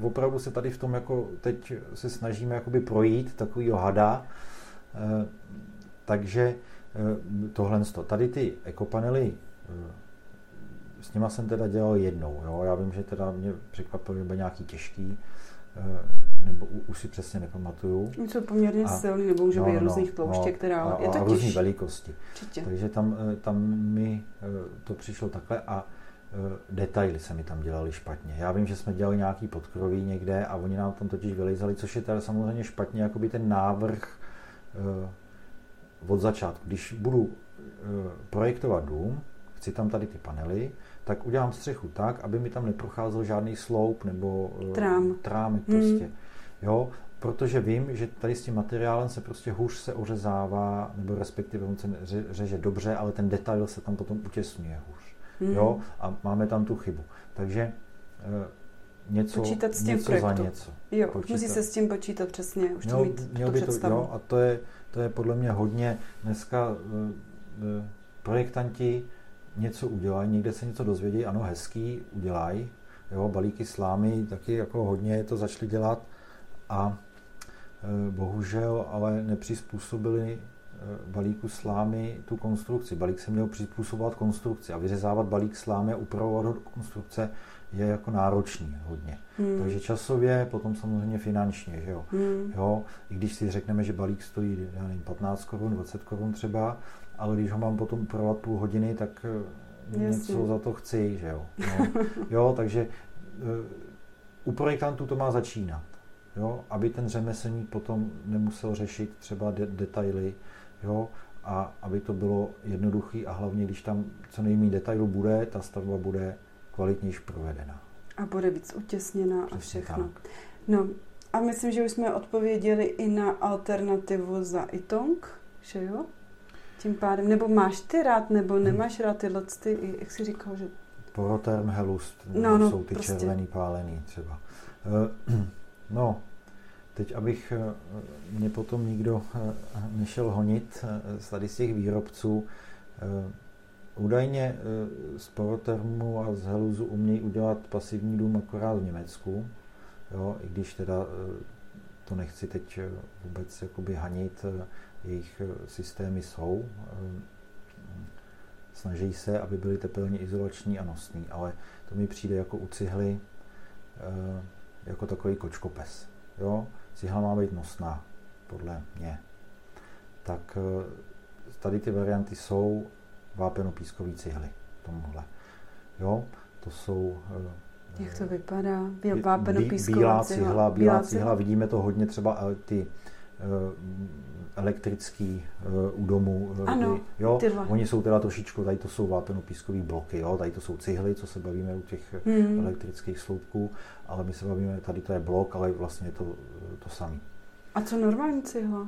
opravdu se tady v tom jako teď se snažíme jakoby projít takovýho hada, e, takže e, tohle, tady ty ekopanely e, s nima jsem teda dělal jednou. Jo? Já vím, že teda mě překvapilo, že byl nějaký těžký, nebo už si přesně nepamatuju. Jsou poměrně a, silný, nebo může no, být no, různých tlouště, no, která a, je to a různý velikosti. Určitě. Takže tam, eh, tam mi eh, to přišlo takhle a detaily se mi tam dělali špatně. Já vím, že jsme dělali nějaký podkroví někde a oni nám tam totiž vylizali, což je teda samozřejmě špatně, jakoby ten návrh od začátku. Když budu projektovat dům, chci tam tady ty panely, tak udělám střechu tak, aby mi tam neprocházel žádný sloup nebo eh, Trám. trámy hmm. prostě. Hmm. Jo, protože vím, že tady s tím materiálem se prostě hůř se ořezává, nebo respektive on se řeže dobře, ale ten detail se tam potom utěsňuje hůř. Hmm. Jo, a máme tam tu chybu. Takže e, něco, počítat s tím něco za něco. Jo, počítat. musí se s tím počítat přesně, už měl, to mít měl to by to, jo, a to je, to je podle mě hodně dneska e, projektanti něco udělají, někde se něco dozvědí, ano, hezký, udělají, jo, balíky slámy taky jako hodně to začali dělat a e, bohužel ale nepřizpůsobili e, balíku slámy tu konstrukci. Balík se měl přizpůsobovat konstrukci a vyřezávat balík slámy a upravovat konstrukce je jako náročný hodně. Hmm. Takže časově, potom samozřejmě finančně, že jo. Hmm. jo. I když si řekneme, že balík stojí já nevím, 15 korun, 20 korun třeba, ale když ho mám potom upravovat půl hodiny, tak eh, Jasně. něco za to chci, že jo. No, jo, takže uh, u projektantů to má začínat, jo, aby ten řemeslník potom nemusel řešit třeba de- detaily, jo, a aby to bylo jednoduché a hlavně, když tam co nejméně detailů bude, ta stavba bude kvalitnější provedena. A bude víc utěsněná a všechno. Tak. No a myslím, že už jsme odpověděli i na alternativu za Itong, že jo? Tím pádem, nebo máš ty rád, nebo nemáš rád tyhle, ty, jak jsi říkal, že... Poroterm helust, no, no, jsou ty prostě. červený pálený třeba. Eh, no, teď, abych eh, mě potom nikdo eh, nešel honit z tady z těch výrobců, údajně z porotermu a z heluzu umějí udělat pasivní dům akorát v Německu, jo, i když teda to nechci teď vůbec jakoby hanit, jejich eh, systémy jsou. Eh, snaží se, aby byly tepelně izolační a nosní, ale to mi přijde jako u cihly eh, jako takový kočkopes. Jo? Cihla má být nosná, podle mě. Tak tady ty varianty jsou vápenopískové cihly tomuhle. Jo? To jsou jak to vypadá? Vápenopísková bílá cihla, bílá cihla, vidíme to hodně třeba ty elektrický u domu. Ano, jo? Oni jsou teda trošičku, tady to jsou vápenopískové bloky, jo? tady to jsou cihly, co se bavíme u těch hmm. elektrických sloupků, ale my se bavíme, tady to je blok, ale vlastně je to to samé. A co normální cihla?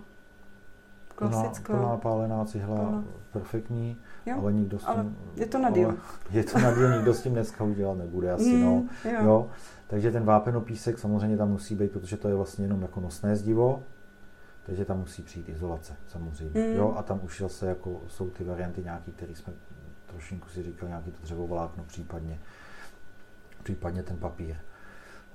Klasická. Plná, plná pálená cihla, plná. perfektní, jo, ale nikdo s tím... Ale je to na díl. Je to na díl, nikdo s tím dneska už dělat nebude asi, mm, no. Jo. jo. Takže ten vápenopísek samozřejmě tam musí být, protože to je vlastně jenom jako nosné zdivo, takže tam musí přijít izolace samozřejmě. Mm. Jo, a tam už zase jako jsou ty varianty nějaký, které jsme trošinku si říkali, nějaký to dřevovlákno případně, případně ten papír.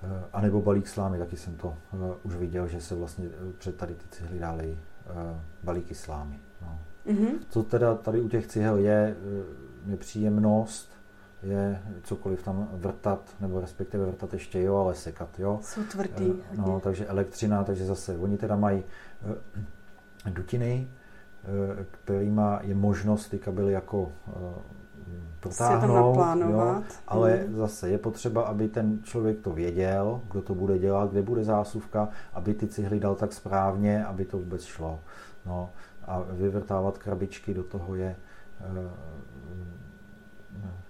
Eh, a nebo balík slámy, taky jsem to uh, už viděl, že se vlastně eh, před tady ty cihly dali uh, balíky slámy. No. Mm-hmm. Co teda tady u těch cihel je nepříjemnost, je cokoliv tam vrtat, nebo respektive vrtat ještě jo, ale sekat, jo. Jsou tvrdý. Uh, no, takže elektřina, takže zase, oni teda mají uh, dutiny, uh, kterýma je možnost ty kabely jako protáhnout, jo, ale hmm. zase je potřeba, aby ten člověk to věděl, kdo to bude dělat, kde bude zásuvka, aby ty cihly dal tak správně, aby to vůbec šlo. No, a vyvrtávat krabičky do toho je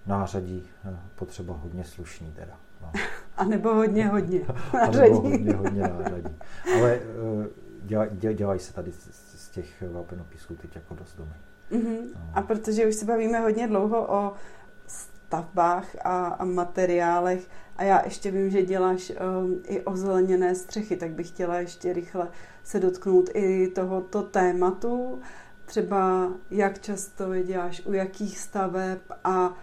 nářadí e, potřeba hodně slušný teda. No. A nebo hodně, hodně nářadí. a nebo hodně, hodně nářadí. Ale e, dělají se tady z, těch vápenopisů teď jako dost domy. Mm-hmm. No. A protože už se bavíme hodně dlouho o stavbách a, a materiálech a já ještě vím, že děláš um, i ozeleněné střechy, tak bych chtěla ještě rychle se dotknout i tohoto tématu. Třeba jak často je děláš, u jakých staveb a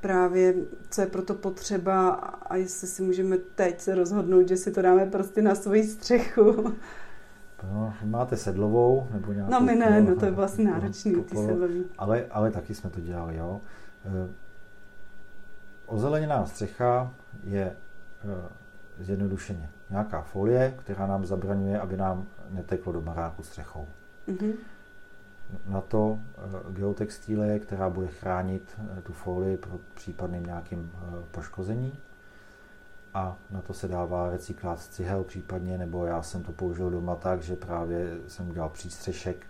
právě co je proto potřeba a jestli si můžeme teď se rozhodnout, že si to dáme prostě na svoji střechu. No, máte sedlovou nebo nějakou... No my ne, no to je vlastně náročný, ty sedlový. Ale, ale taky jsme to dělali, jo. E, ozeleněná střecha je e, zjednodušeně nějaká folie, která nám zabraňuje, aby nám neteklo do baráku střechou. Mm-hmm. Na to e, geotextíle, která bude chránit tu folii pro případným nějakým poškození a na to se dává recyklát cihel případně, nebo já jsem to použil doma tak, že právě jsem udělal přístřešek,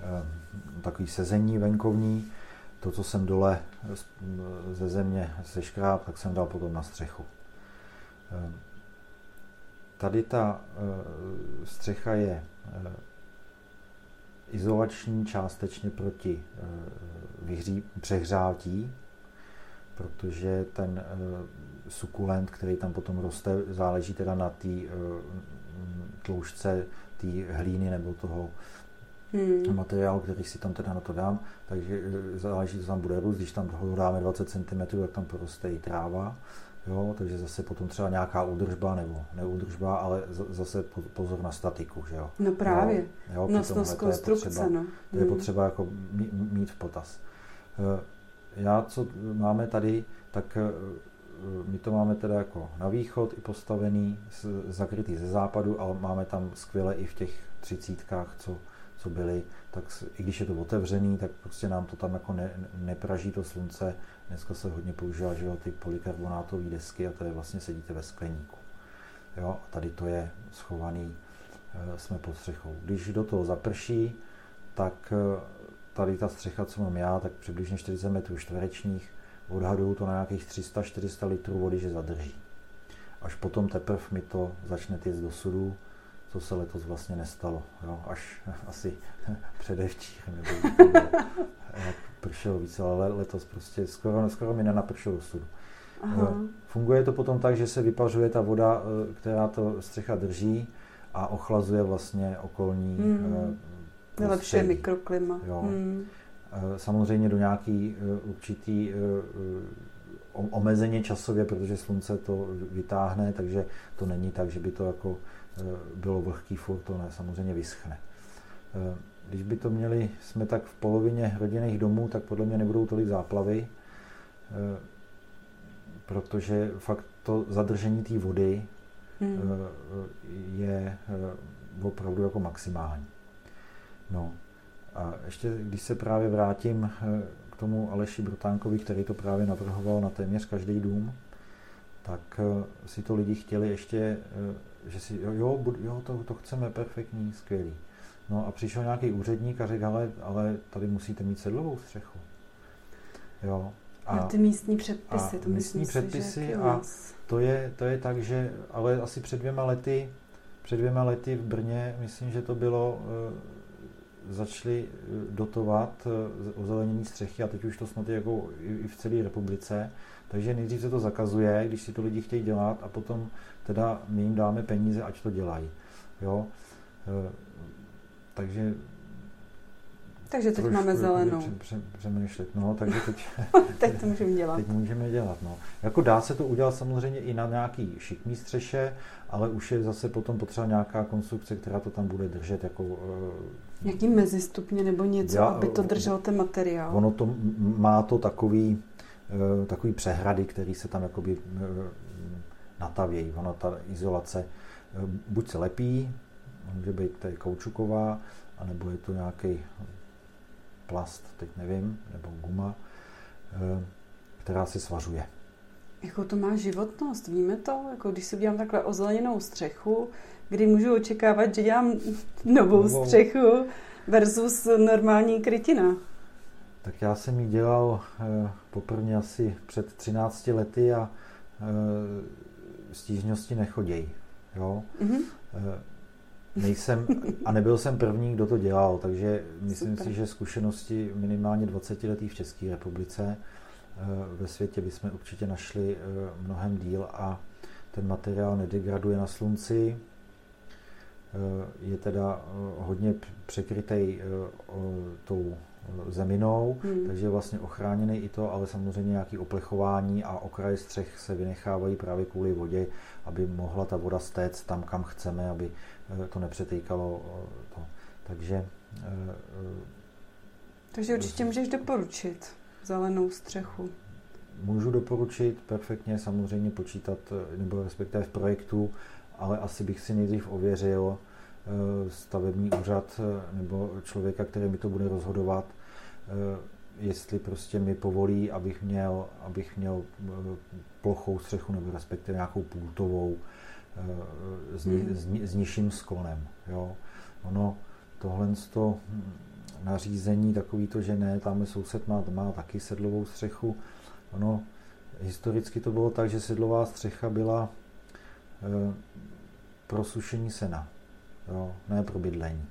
eh, takový sezení venkovní, to, co jsem dole ze země seškráp, tak jsem dal potom na střechu. Eh, tady ta eh, střecha je izolační částečně proti vyhří, přehřátí, protože ten sukulent, který tam potom roste, záleží teda na té uh, tloušťce té hlíny nebo toho hmm. materiálu, který si tam teda na to dám, takže eh, záleží, co tam bude růst, když tam toho dáme 20 cm, tak tam poroste i tráva, jo, takže zase potom třeba nějaká údržba nebo neúdržba, ale zase pozor na statiku, že jo. No právě, jo, nosnost konstrukce, to je potřeba, no. To je hmm. potřeba jako mít v potaz. Eh, já, co máme tady, tak my to máme teda jako na východ i postavený, zakrytý ze západu, ale máme tam skvěle i v těch třicítkách, co, co byly, tak i když je to otevřený, tak prostě nám to tam jako ne, nepraží to slunce. Dneska se hodně používá, že jo, ty polikarbonátové desky a to je vlastně sedíte ve skleníku. Jo, a tady to je schovaný, eh, jsme pod střechou. Když do toho zaprší, tak eh, tady ta střecha, co mám já, tak přibližně 40 metrů čtverečních, odhaduju to na nějakých 300-400 litrů vody, že zadrží. Až potom teprve mi to začne týct do sudu, co se letos vlastně nestalo. Jo? Až asi předevčí, nebo jak pršelo více, ale letos prostě skoro, skoro mi nenapršelo sudu. Aha. Eh, funguje to potom tak, že se vypařuje ta voda, eh, která to střecha drží a ochlazuje vlastně okolní hmm. Lepší mikroklima. Jo. Hmm. Eh, samozřejmě do nějaký eh, určitý eh, omezeně časově, protože slunce to vytáhne, takže to není tak, že by to jako bylo vlhký furt, to ne, samozřejmě vyschne. Když by to měli, jsme tak v polovině rodinných domů, tak podle mě nebudou tolik záplavy, protože fakt to zadržení té vody hmm. je opravdu jako maximální. No, a ještě, když se právě vrátím eh, k tomu Aleši Brutánkovi, který to právě navrhoval na téměř každý dům, tak si to lidi chtěli ještě, že si, jo, jo to, to chceme, perfektní, skvělý. No a přišel nějaký úředník a řekl, ale, ale tady musíte mít sedlovou střechu. Jo. A, ty místní předpisy, to místní myslím předpisy si, že a to je, to je tak, že ale asi před dvěma lety před dvěma lety v Brně, myslím, že to bylo, eh, začali eh, dotovat eh, ozelenění střechy a teď už to snad je jako i v celé republice. Takže nejdřív se to zakazuje, když si to lidi chtějí dělat a potom teda my jim dáme peníze, ať to dělají. Jo? Takže takže teď máme zelenou. Přemýšlet, no, takže teď, teď to můžeme dělat. Teď můžeme dělat, no. Jako dá se to udělat samozřejmě i na nějaký šikmý střeše, ale už je zase potom potřeba nějaká konstrukce, která to tam bude držet jako... Uh, Nějaký mezistupně nebo něco, já, aby to držel ten materiál. Ono to má to takový, uh, takový přehrady, který se tam jakoby natavějí. Ono ta izolace uh, buď se lepí, může být tady kaučuková, anebo je to nějaký plast, teď nevím, nebo guma, uh, která se svařuje. Jako to má životnost, víme to? Jako když si udělám takhle ozeleněnou střechu, kdy můžu očekávat, že dělám novou, novou. střechu versus normální krytina. Tak já jsem ji dělal eh, poprvé asi před 13 lety a eh, stížnosti nechodějí. Jo? Mm-hmm. Nejsem, a nebyl jsem první, kdo to dělal, takže myslím Super. si, že zkušenosti minimálně 20 letý v České republice Eh, ve světě bychom určitě našli eh, mnohem díl a ten materiál nedegraduje na slunci, je teda hodně překrytý tou zeminou, hmm. takže je vlastně ochráněný i to, ale samozřejmě nějaký oplechování a okraje střech se vynechávají právě kvůli vodě, aby mohla ta voda stéct tam, kam chceme, aby to nepřetýkalo to. Takže takže určitě můžeš doporučit zelenou střechu. Můžu doporučit perfektně samozřejmě počítat, nebo respektive v projektu, ale asi bych si nejdřív ověřil eh, stavební úřad eh, nebo člověka, který mi to bude rozhodovat, eh, jestli prostě mi povolí, abych měl, abych měl plochou střechu nebo respektive nějakou půltovou s, ni, s, ni, s nižším sklonem. Jo. Ono tohle to nařízení takový to, že ne, tam soused má, má taky sedlovou střechu. Ono, historicky to bylo tak, že sedlová střecha byla e, pro sušení sena, jo, ne pro bydlení.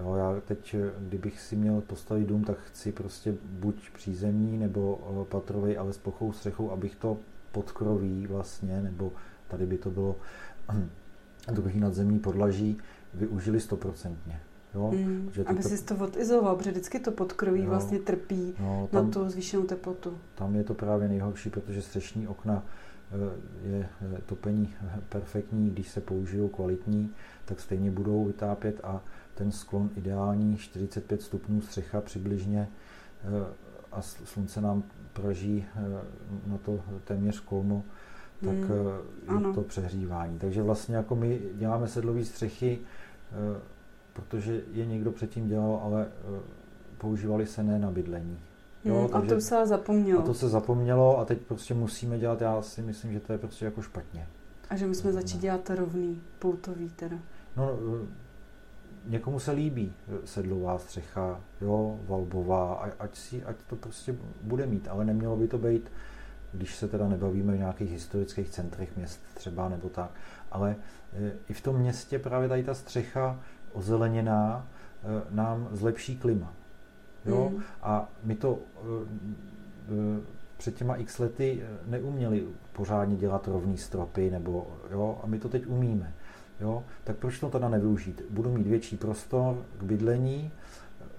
Jo, já teď, kdybych si měl postavit dům, tak chci prostě buď přízemní nebo e, patrový, ale s plochou střechou, abych to podkroví vlastně, nebo tady by to bylo druhý nadzemní podlaží, využili stoprocentně. Jo? Mm, že aby si to odizoloval, protože vždycky to podkroví jo, vlastně trpí no, tam, na tu zvýšenou teplotu. Tam je to právě nejhorší, protože střešní okna eh, je eh, topení perfektní, když se použijou kvalitní, tak stejně budou vytápět a ten sklon ideální 45 stupňů střecha přibližně eh, a slunce nám praží na to téměř kolmo, tak mm, je ano. to přehřívání. Takže vlastně jako my děláme sedlové střechy protože je někdo předtím dělal, ale eh, používali se ne na bydlení. Jo, hmm, takže, a to se zapomnělo. A to se zapomnělo a teď prostě musíme dělat, já si myslím, že to je prostě jako špatně. A že musíme začít dělat rovný, poutový teda. No, eh, někomu se líbí sedlová střecha, jo, valbová, ať, si, ať to prostě bude mít, ale nemělo by to být, když se teda nebavíme o nějakých historických centrech měst třeba nebo tak, ale i v tom městě právě tady ta střecha ozeleněná eh, nám zlepší klima. Jo? Mm. A my to eh, před těma x lety neuměli pořádně dělat rovný stropy, nebo, jo? a my to teď umíme. Jo? Tak proč to teda nevyužít? Budu mít větší prostor k bydlení,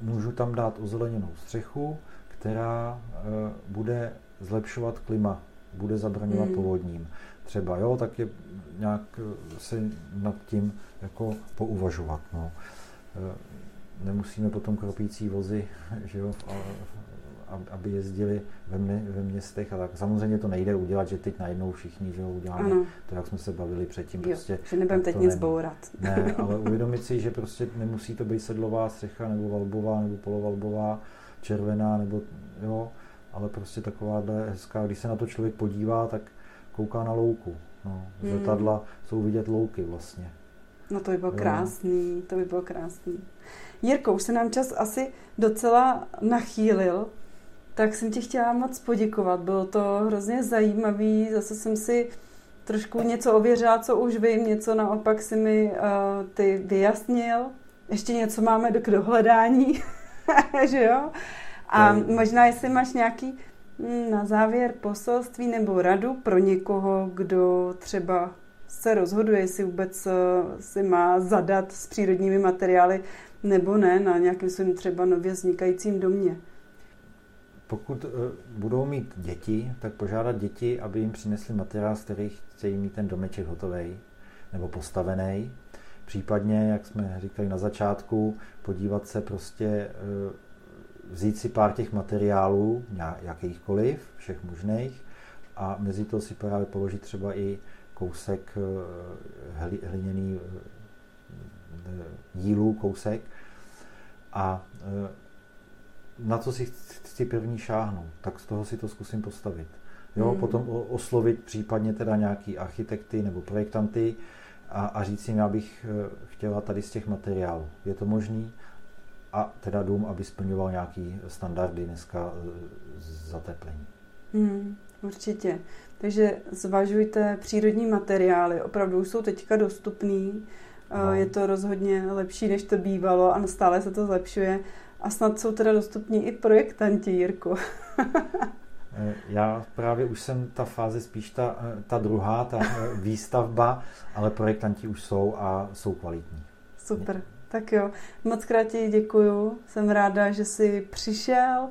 můžu tam dát ozeleněnou střechu, která bude zlepšovat klima, bude zabraňovat mm. povodním. Třeba, jo, tak je nějak si nad tím jako pouvažovat. No. E, nemusíme potom kropící vozy, že jo, aby jezdili ve, mě, ve městech a tak. Samozřejmě to nejde udělat, že teď najednou všichni, že uděláme ano. to, jak jsme se bavili předtím. Jo, prostě, že nebudeme teď nic bourat. Ne, ale uvědomit si, že prostě nemusí to být sedlová střecha, nebo valbová, nebo polovalbová, červená, nebo jo, ale prostě taková hezká, když se na to člověk podívá, tak kouká na louku. No, z Hmm. letadla jsou vidět louky vlastně. No to by bylo Jo. krásný, to by bylo krásný. Jirko, už se nám čas asi docela nachýlil, tak jsem ti chtěla moc poděkovat. Bylo to hrozně zajímavý, zase jsem si trošku něco ověřila, co už vím, něco naopak si mi uh, ty vyjasnil. Ještě něco máme do k dohledání, že jo? A To- možná, jestli máš nějaký mm, na závěr poselství nebo radu pro někoho, kdo třeba se rozhoduje, jestli vůbec eh, si má zadat s přírodními materiály nebo ne na nějakým svým třeba nově vznikajícím domě. Pokud eh, budou mít děti, tak požádat děti, aby jim přinesli materiál, z kterých chtějí mít ten domeček hotový nebo postavený. Případně, jak jsme říkali na začátku, podívat se prostě, eh, vzít si pár těch materiálů, jakýchkoliv, všech možných, a mezi to si právě položit třeba i kousek eh, hli- hliněný dílu, kousek. A na co si chci první šáhnout, tak z toho si to zkusím postavit. Jo, Hmm. potom oslovit případně teda nějaký architekty nebo projektanty a, a říct jim, já bych eh, chtěla tady z těch materiálů. Je to možný? A teda dům, aby splňoval nějaký standardy dneska eh, zateplení. Hmm, určitě. Takže zvažujte přírodní materiály. Opravdu už jsou teďka dostupný. No. No. Je to rozhodně lepší, než to bývalo a stále se to zlepšuje. A snad jsou teda dostupní i projektanti, Jirko. Eh, Já právě už jsem ta fáze spíš ta, eh, ta druhá, ta eh, výstavba, ale projektanti už jsou a jsou kvalitní. Super. Tak jo, moc krát ti děkuju. Jsem ráda, že jsi přišel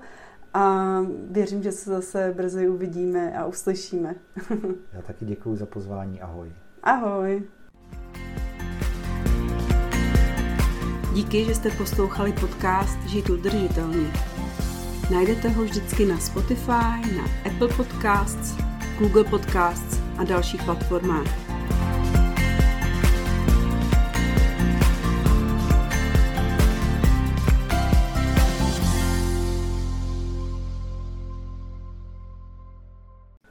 a věřím, že se zase brzy uvidíme a uslyšíme. Já taky děkuji za pozvání. Ahoj. Ahoj. Díky, že jste poslouchali podcast Žít udržitelně. Najdete ho vždycky na Spotify, na Apple Podcasts, Google Podcasts a dalších platformách.